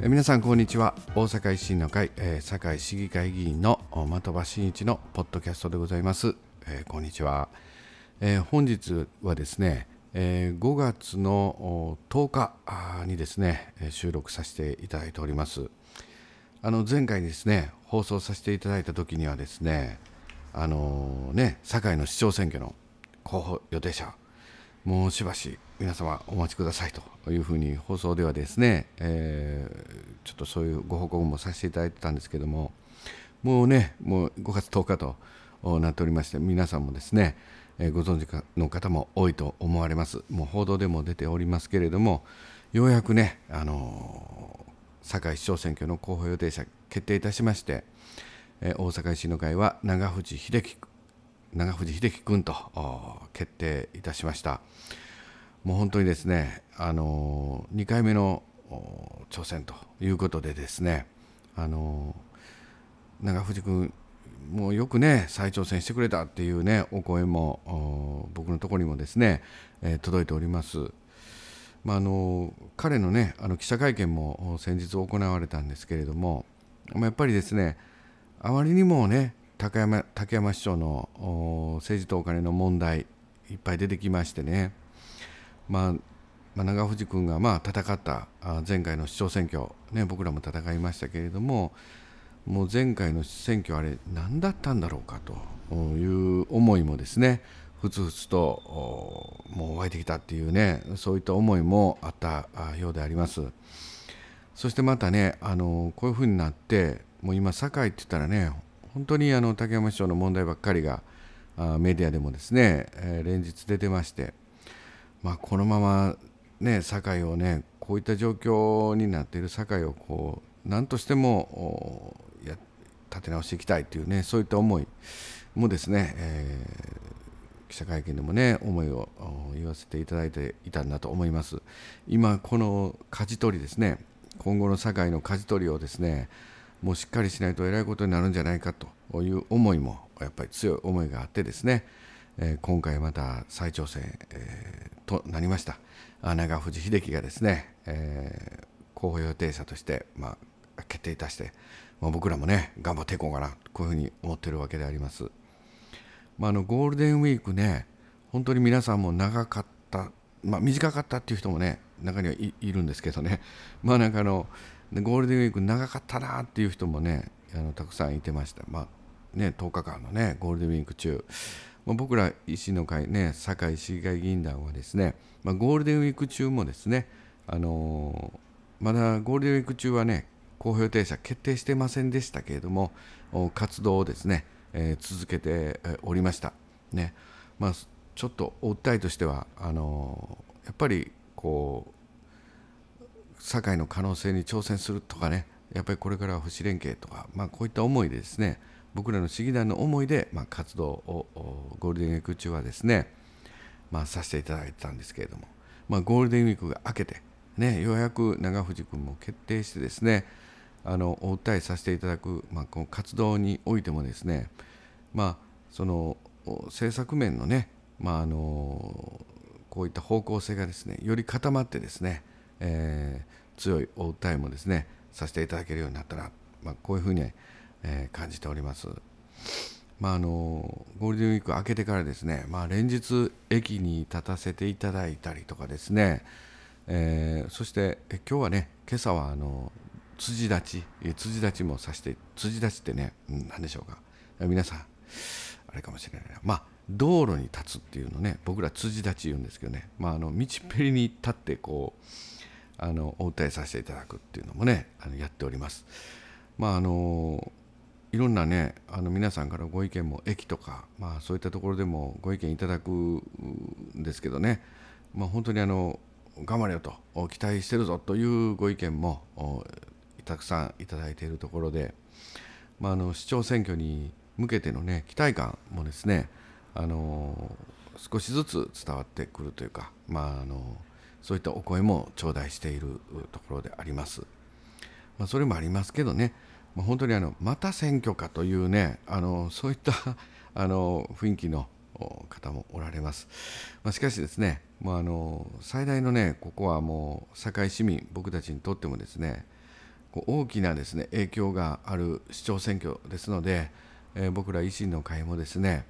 え皆さんこんにちは。大阪維新の会、えー、堺市議会議員の的場真一のポッドキャストでございます、えー、こんにちは、えー、本日はですね、え5月の10日にですね収録させていただいております。あの前回ですね放送させていただいた時にはですねあのね堺の市長選挙の候補予定者もうしばし皆様お待ちくださいというふうに放送ではですね、えー、ちょっとそういうご報告もさせていただいてたんですけどももうねもう5月10日となっておりまして皆さんもですね、ご存知の方も多いと思われます。もう報道でも出ておりますけれどもようやくね、あの、堺市長選挙の候補予定者決定いたしまして、大阪維新の会は長藤秀樹長藤秀樹君と決定いたしました。もう本当にですね、あの2回目の挑戦ということでですね、あの長藤君、もうよくね、再挑戦してくれたっていうね、お声も僕のところにもですね、えー、届いております。まあ、あの彼のね、あの記者会見も先日行われたんですけれども、まあ、やっぱりですね、あまりにもね、高山竹山市長の政治とお金の問題いっぱい出てきましてね、まあ、まあ、長藤君がまあ戦った前回の市長選挙、ね、僕らも戦いましたけれどももう前回の選挙あれ何だったんだろうかという思いもですねふつふつともう湧いてきたっていうねそういった思いもあったようであります。そしてまたねあのこういうふうになってもう今堺って言ったらね本当にあの竹山市長の問題ばっかりがあメディアでもですね、えー、連日出てまして、まあ、このまま、ね、堺をねこういった状況になっている堺をこう何としてもや立て直していきたいというねそういった思いもですね、えー、記者会見でもね思いを言わせていただいていたんだと思います。今この舵取りですね今後の堺の舵取りをですねもうしっかりしないとえらいことになるんじゃないかという思いもやっぱり強い思いがあってですね、えー、今回また再挑戦、えー、となりました。長藤秀樹がですね、えー、候補予定者として、まあ、決定いたして、まあ、僕らもね頑張っていこうかなこういうふうに思ってるわけであります、まあ、あのゴールデンウィークね本当に皆さんも長かった、まあ、短かったっていう人もね中にはいるんですけどね。まあなんかあのでゴールデンウィーク長かったなっていう人もねあのたくさんいてました、まあね、10日間のねゴールデンウィーク中、まあ、僕ら維新の会ね堺市議会議員団はですね、まあ、ゴールデンウィーク中もですね、あのー、まだゴールデンウィーク中はね公表予定者決定してませんでしたけれども活動をですね、えー、続けておりました。ね。まあちょっと訴えとしてはあのー、やっぱりこう堺の可能性に挑戦するとかねやっぱりこれからは不死連携とか、まあ、こういった思いでですね僕らの市議団の思いで、まあ、活動をゴールデンウィーク中はですね、まあ、させていただいてたんですけれども、まあ、ゴールデンウィークが明けて、ね、ようやく長藤君も決定してですねあのお訴えさせていただく、まあ、この活動においてもですね、まあ、その政策面のね、まあ、あのこういった方向性がですねより固まってですねえー、強いお訴えもですねさせていただけるようになったな、まあ、こういうふうに、えー、感じております。まあ、あのゴールデンウィーク明けてからですね、まあ、連日駅に立たせていただいたりとかですね、えー、そして今日はね今朝はあの辻立ち辻立ちもさせて辻立ちってね、うん、何でしょうか。皆さんあれかもしれないな。まあ道路に立つっていうのね僕ら辻立ち言うんですけどね、まあ、あの道っぺりに立ってこうあのお訴えさせていただくっていうのもねあのやっております。まああのいろんなねあの皆さんからご意見も駅とか、まあ、そういったところでもご意見いただくんですけどね、まあ、本当にあの頑張れよと期待してるぞというご意見もたくさんいただいているところで、まあ、あの市長選挙に向けてのね期待感もですねあの少しずつ伝わってくるというか、まあ、あのそういったお声も頂戴しているところであります。まあ、それもありますけどね、まあ、本当にあのまた選挙かというねあのそういった あの雰囲気の方もおられます。まあ、しかしですね、もうあの最大のねここはもう堺市民僕たちにとってもですね大きなですね影響がある市長選挙ですので、えー、僕ら維新の会もですね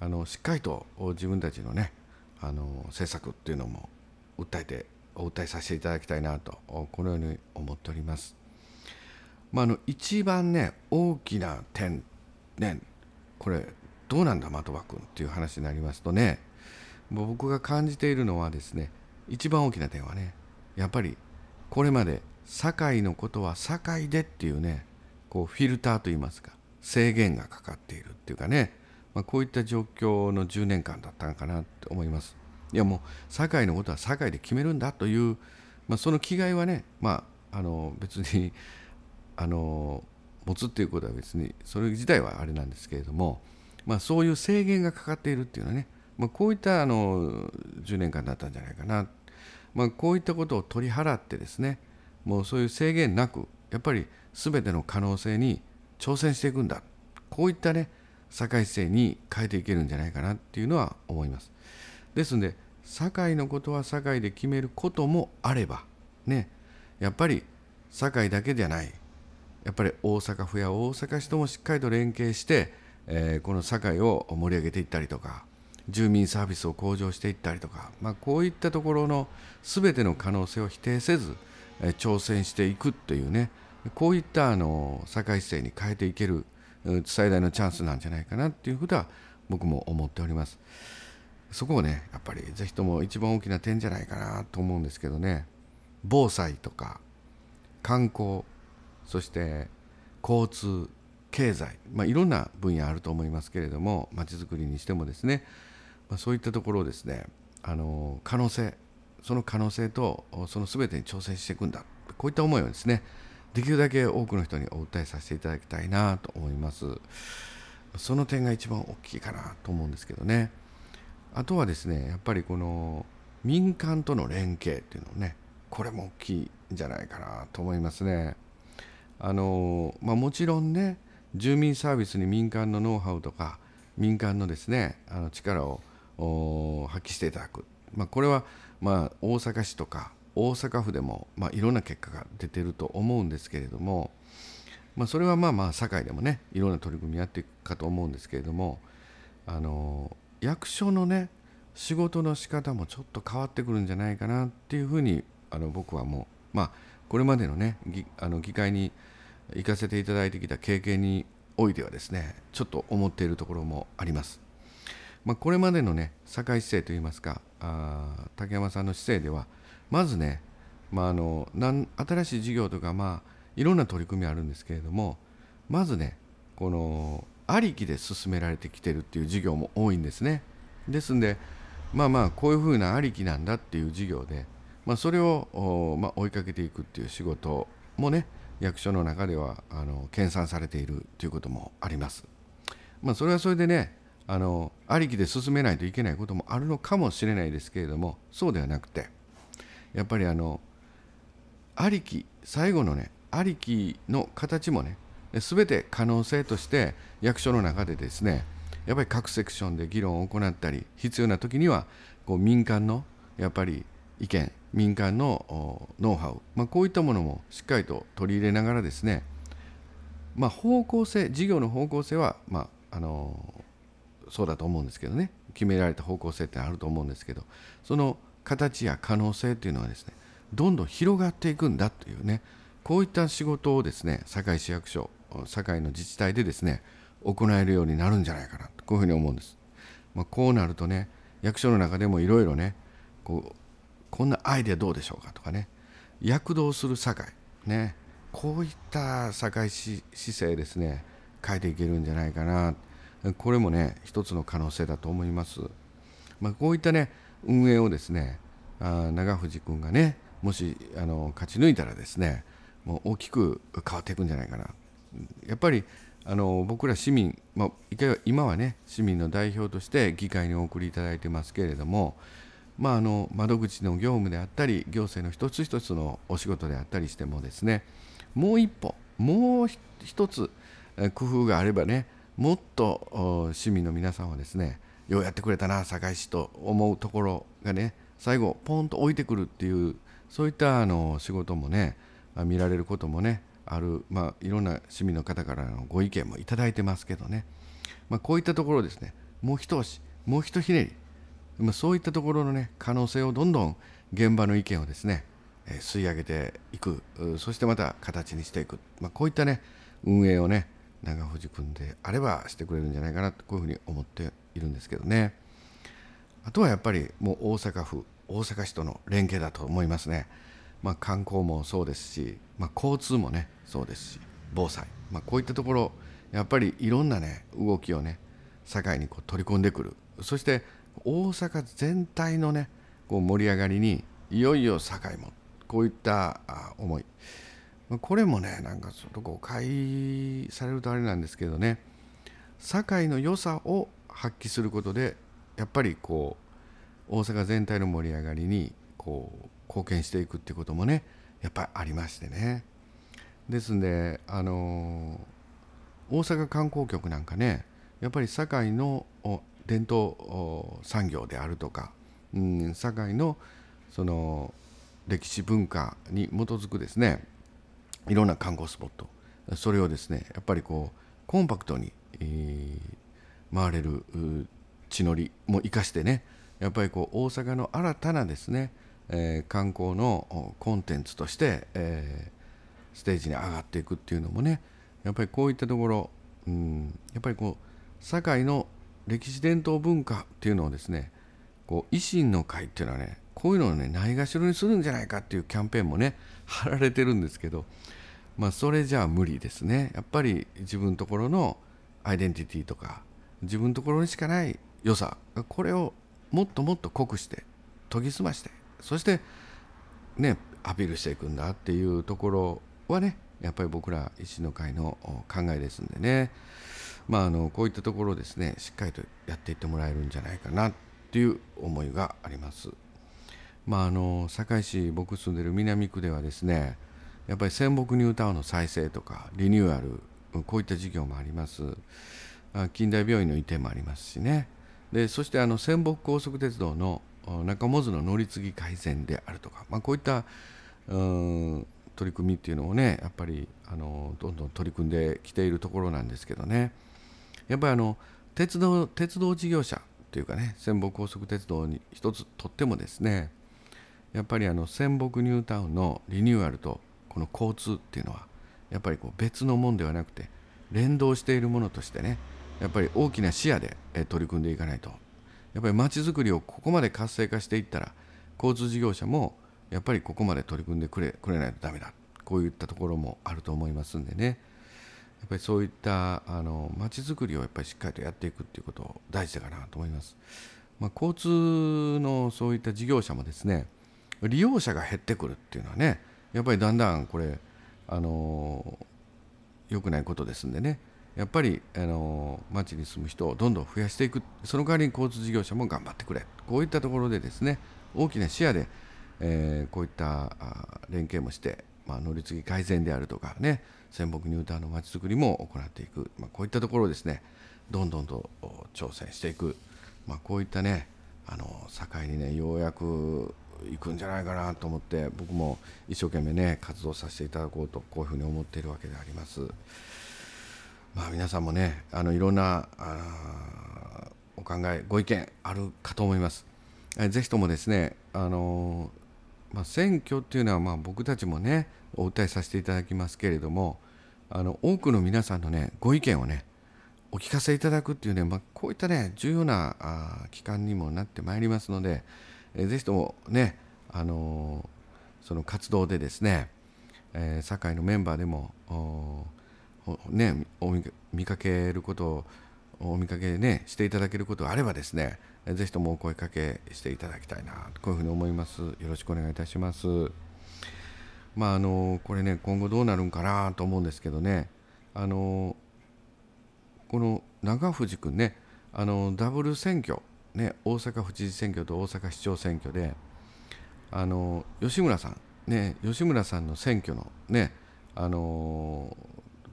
あのしっかりと自分たちのねあの政策っていうのも訴えてお訴えさせていただきたいなとこのように思っております。まあ、あの一番ね大きな点ねこれどうなんだ的場君っていう話になりますとね僕が感じているのはですね一番大きな点はねやっぱりこれまで堺のことは堺でっていうねこうフィルターといいますか制限がかかっているっていうかね、まあ、こういった状況の10年間だったのかなと思いますいやもう堺のことは堺で決めるんだという、まあ、その気概はね、まあ、あの別にあの持つっていうことは別にそれ自体はあれなんですけれども、まあ、そういう制限がかかっているっていうのはね、まあ、こういったあの10年間だったんじゃないかな、まあ、こういったことを取り払ってですねもうそういう制限なくやっぱり全ての可能性に挑戦していくんだ。こういったね堺市政に変えていけるんじゃないかなっていうのは思います。ですので堺のことは堺で決めることもあればねやっぱり堺だけじゃないやっぱり大阪府や大阪市ともしっかりと連携して、えー、この堺を盛り上げていったりとか住民サービスを向上していったりとか、まあ、こういったところの全ての可能性を否定せず、えー、挑戦していくというねこういったあの堺市政に変えていける最大のチャンスなんじゃないかなっていうことは僕も思っております。そこをねやっぱり是非とも一番大きな点じゃないかなと思うんですけどね。防災とか観光そして交通経済、まあ、いろんな分野あると思いますけれどもまちづくりにしてもですね、まあ、そういったところをですねあの可能性その可能性とその全てに挑戦していくんだ。こういった思いをですねできるだけ多くの人にお訴えさせていただきたいなと思います。その点が一番大きいかなと思うんですけどね。あとはですねやっぱりこの民間との連携っていうのねこれも大きいんじゃないかなと思いますね。あのまあ、もちろんね住民サービスに民間のノウハウとか民間のですねあの力を発揮していただく、まあ、これはまあ大阪市とか大阪府でもまあいろんな結果が出てると思うんですけれども、まあ、それはまあまあ堺でもねいろんな取り組みやっていくかと思うんですけれどもあの役所のね仕事の仕方もちょっと変わってくるんじゃないかなっていうふうにあの僕はもうまあこれまでのねあの議会に行かせていただいてきた経験においてはですねちょっと思っているところもあります。まあ、これまでのね堺市政といいますかあ竹山さんの市政ではまずね、まあ、あのなん新しい事業とかまあいろんな取り組みあるんですけれどもまずねこのありきで進められてきてるっていう事業も多いんですね。ですんでまあまあこういうふうなありきなんだっていう事業で、まあ、それを、まあ、追いかけていくっていう仕事もね役所の中ではあの研鑽されているということもあります。まあ、それはそれでねあのありきで進めないといけないこともあるのかもしれないですけれどもそうではなくてやっぱりあのありき最後のねありきの形もね全て可能性として役所の中でですねやっぱり各セクションで議論を行ったり必要な時にはこう民間のやっぱり意見民間のノウハウ、まあ、こういったものもしっかりと取り入れながらですね、まあ、方向性事業の方向性は、まあ、あのそうだと思うんですけどね決められた方向性ってあると思うんですけどその形や可能性っていうのはですねどんどん広がっていくんだというねこういった仕事をですね堺市役所堺の自治体でですね行えるようになるんじゃないかなとこういうふうに思うんです。まあ、こうなるとね役所の中でもいろいろねこうこんなアイデアどうでしょうかとかね躍動する堺ねこういった堺市姿勢ですね変えていけるんじゃないかなこれもね一つの可能性だと思います。まあ、こういったね運営をですねあ長藤君がねもしあの勝ち抜いたらですねもう大きく変わっていくんじゃないかなやっぱりあの僕ら市民、まあ、今はね市民の代表として議会にお送りいただいてますけれども、まあ、あの窓口の業務であったり行政の一つ一つのお仕事であったりしてもですねもう一歩もう一つ工夫があればねもっと市民の皆さんはですねようやってくれたな堺市と思うところがね最後ポンと置いてくるっていうそういったあの仕事もね見られることもねある、まあ、いろんな市民の方からのご意見もいただいてますけどね、まあ、こういったところですね。もう一押しもう一ひねり、まあ、そういったところのね可能性をどんどん現場の意見をですね、え、吸い上げていく。そしてまた形にしていく、まあ、こういったね運営をね長藤君であればしてくれるんじゃないかなとこういうふうに思っているんですけどね。あとはやっぱりもう大阪府大阪市との連携だと思いますね。まあ、観光もそうですし、まあ、交通もねそうですし防災、まあ、こういったところやっぱりいろんなね動きをね堺にこう取り込んでくる。そして大阪全体のねこう盛り上がりにいよいよ堺もこういった思い。これもねなんかちょっと誤解されるとあれなんですけどね堺の良さを発揮することでやっぱりこう大阪全体の盛り上がりにこう貢献していくっていうこともねやっぱりありましてね。ですんであの大阪観光局なんかねやっぱり堺の伝統産業であるとか、うん、堺のその歴史文化に基づくですねいろんな観光スポットそれをですねやっぱりこうコンパクトに、えー、回れる地のりも生かしてねやっぱりこう大阪の新たなですねえー、観光のコンテンツとして、えー、ステージに上がっていくっていうのもねやっぱりこういったところ、うん、やっぱりこう堺の歴史伝統文化っていうのをですねこう維新の会っていうのはねこういうのをねないがしろにするんじゃないかっていうキャンペーンもね 貼られてるんですけどまあそれじゃあ無理ですね。やっぱり自分のところのアイデンティティとか自分のところにしかない良さこれをもっともっと濃くして研ぎ澄ましてそしてねアピールしていくんだっていうところはねやっぱり僕ら医師の会の考えですんでね。まああのこういったところですねしっかりとやっていってもらえるんじゃないかなっていう思いがあります。まああの堺市僕住んでる南区ではですねやっぱり仙北ニュータウンの再生とかリニューアルこういった事業もあります。近代病院の移転もありますしね。でそしてあの仙北高速鉄道の中本の乗り継ぎ改善であるとか、まあ、こういったうん取り組みっていうのをねやっぱりあのどんどん取り組んできているところなんですけどね。やっぱりあの鉄道鉄道事業者っていうかね仙北高速鉄道に一つとってもですねやっぱりあの仙北ニュータウンのリニューアルとこの交通っていうのはやっぱりこう別のもんではなくて連動しているものとしてねやっぱり大きな視野で取り組んでいかないとやっぱり街づくりをここまで活性化していったら交通事業者もやっぱりここまで取り組んでくれくれないとダメだ。こういったところもあると思いますんでね。やっぱりそういったあの街づくりをやっぱりしっかりとやっていくっていうこと大事だかなと思います、まあ、交通のそういった事業者もですね利用者が減ってくるっていうのはねやっぱりだんだんこれあの良くないことですんでね。やっぱりあの町に住む人をどんどん増やしていく。その代わりに交通事業者も頑張ってくれ。こういったところでですね大きな視野で、えー、こういった連携もして、まあ、乗り継ぎ改善であるとかね仙北ニュータウンのまちづくりも行っていく、まあ、こういったところをですねどんどんと挑戦していく、まあ、こういったねあの境にねようやく行くんじゃないかなと思って僕も一生懸命ね活動させていただこうとこういうふうに思っているわけであります。まあ、皆さんもねあのいろんなお考えご意見あるかと思います。えぜひともですねあの、まあ、選挙っていうのはまあ僕たちもねお訴えさせていただきますけれどもあの多くの皆さんのねご意見をねお聞かせいただくっていうね、まあ、こういったね重要なあ機関にもなってまいりますので、えー、ぜひともねあのその活動でですね、えー、堺のメンバーでもね、お見かけることをお見かけねしていただけることがあればですねぜひともお声かけしていただきたいなこういうふうに思います。よろしくお願いいたします。まああのこれね今後どうなるんかなと思うんですけどね。あのこの長藤君ねあのダブル選挙ね大阪府知事選挙と大阪市長選挙であの吉村さんね吉村さんの選挙のねあの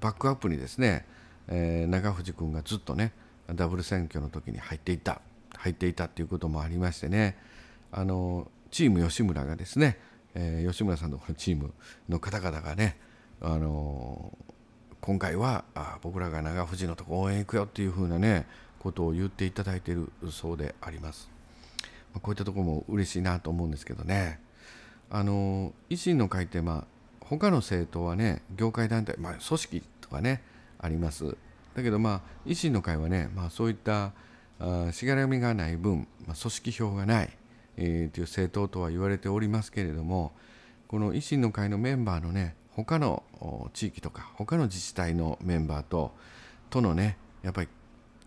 バックアップにですね、えー、長藤君がずっとねダブル選挙の時に入っていた入っていたっていうこともありましてねあのチーム吉村がですねえー、吉村さんのこのチームの方々がね、あの、今回はあ僕らが長藤のとこ応援行くよっていう風なねことを言っていただいているそうであります。まあ、こういったところも嬉しいなと思うんですけどね。あの維新の会って、まあ、他の政党はね業界団体、まあ、組織とかねあります。だけどまあ維新の会はね、まあ、そういったしがらみがない分、まあ、組織票がない、えー、という政党とは言われておりますけれどもこの維新の会のメンバーのね他の地域とか他の自治体のメンバーととのねやっぱり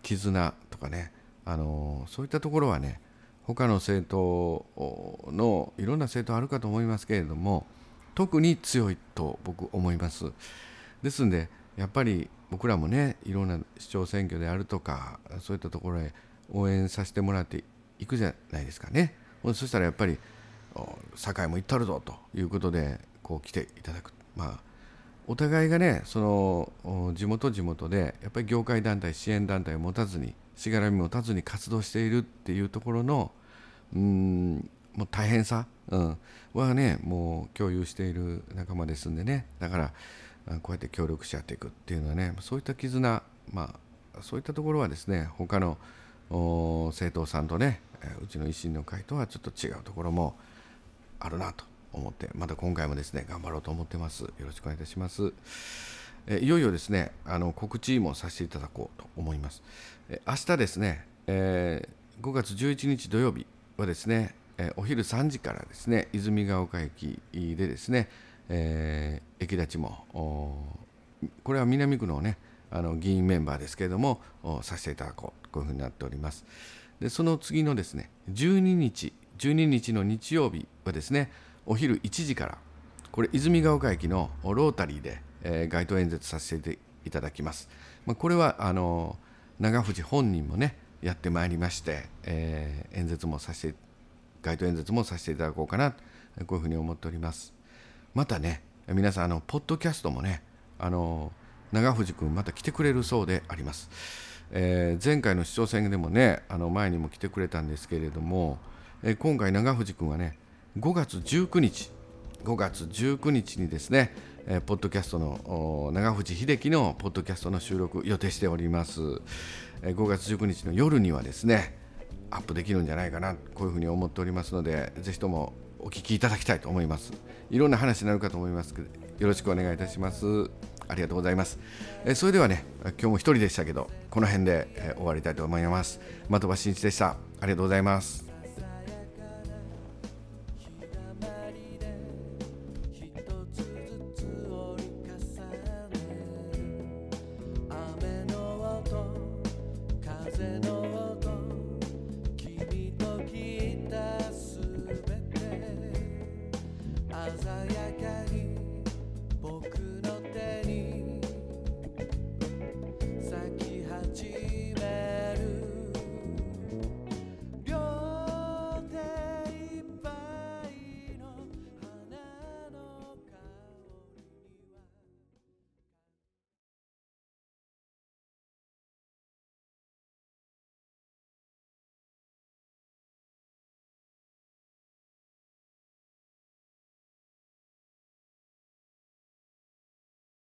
絆とかね、あの、そういったところはね他の政党のいろんな政党あるかと思いますけれども特に強いと僕思います。ですんでやっぱり僕らもねいろんな市長選挙であるとかそういったところへ応援させてもらっていくじゃないですかね。そしたらやっぱり堺も行ったるぞということでこう来ていただく。まあお互いがねその地元地元でやっぱり業界団体支援団体を持たずにしがらみ持たずに活動しているっていうところのうんもう大変さ、うん、はねもう共有している仲間ですんでね。だからこうやって協力し合っていくっていうのはねそういった絆まあそういったところはですね他の政党さんとねうちの維新の会とはちょっと違うところもあるなと思ってまた今回もですね頑張ろうと思ってます。よろしくお願いいたします。えいよいよですねあの告知もさせていただこうと思います。え明日ですね、えー、5月11日土曜日はですね、えお昼3時からですね泉ヶ丘駅でですね、えー、駅立ちもこれは南区のねあの議員メンバーですけれどもさせていただこうこういうふうになっております。でその次のですね12日12日の日曜日はですねお昼1時からこれ泉ヶ丘駅のロータリーで、えー、街頭演説させていただきます、まあ、これはあの長藤本人もねやってまいりまして、えー、演説もさせて街頭演説もさせていただこうかなこういうふうに思っております。またね皆さんあのポッドキャストもねあの長藤君また来てくれるそうであります、えー、前回の市長選でもねあの前にも来てくれたんですけれども、えー、今回長藤君はね5月19日5月19日にですね、えー、ポッドキャストの長藤秀樹のポッドキャストの収録予定しております、えー、5月19日の夜にはですねアップできるんじゃないかなこういうふうに思っておりますのでぜひともお聞きいただきたいと思います。いろんな話になるかと思いますけどよろしくお願いいたします。ありがとうございます。えそれではね今日も一人でしたけどこの辺で、え終わりたいと思います。的場真一でした。ありがとうございます。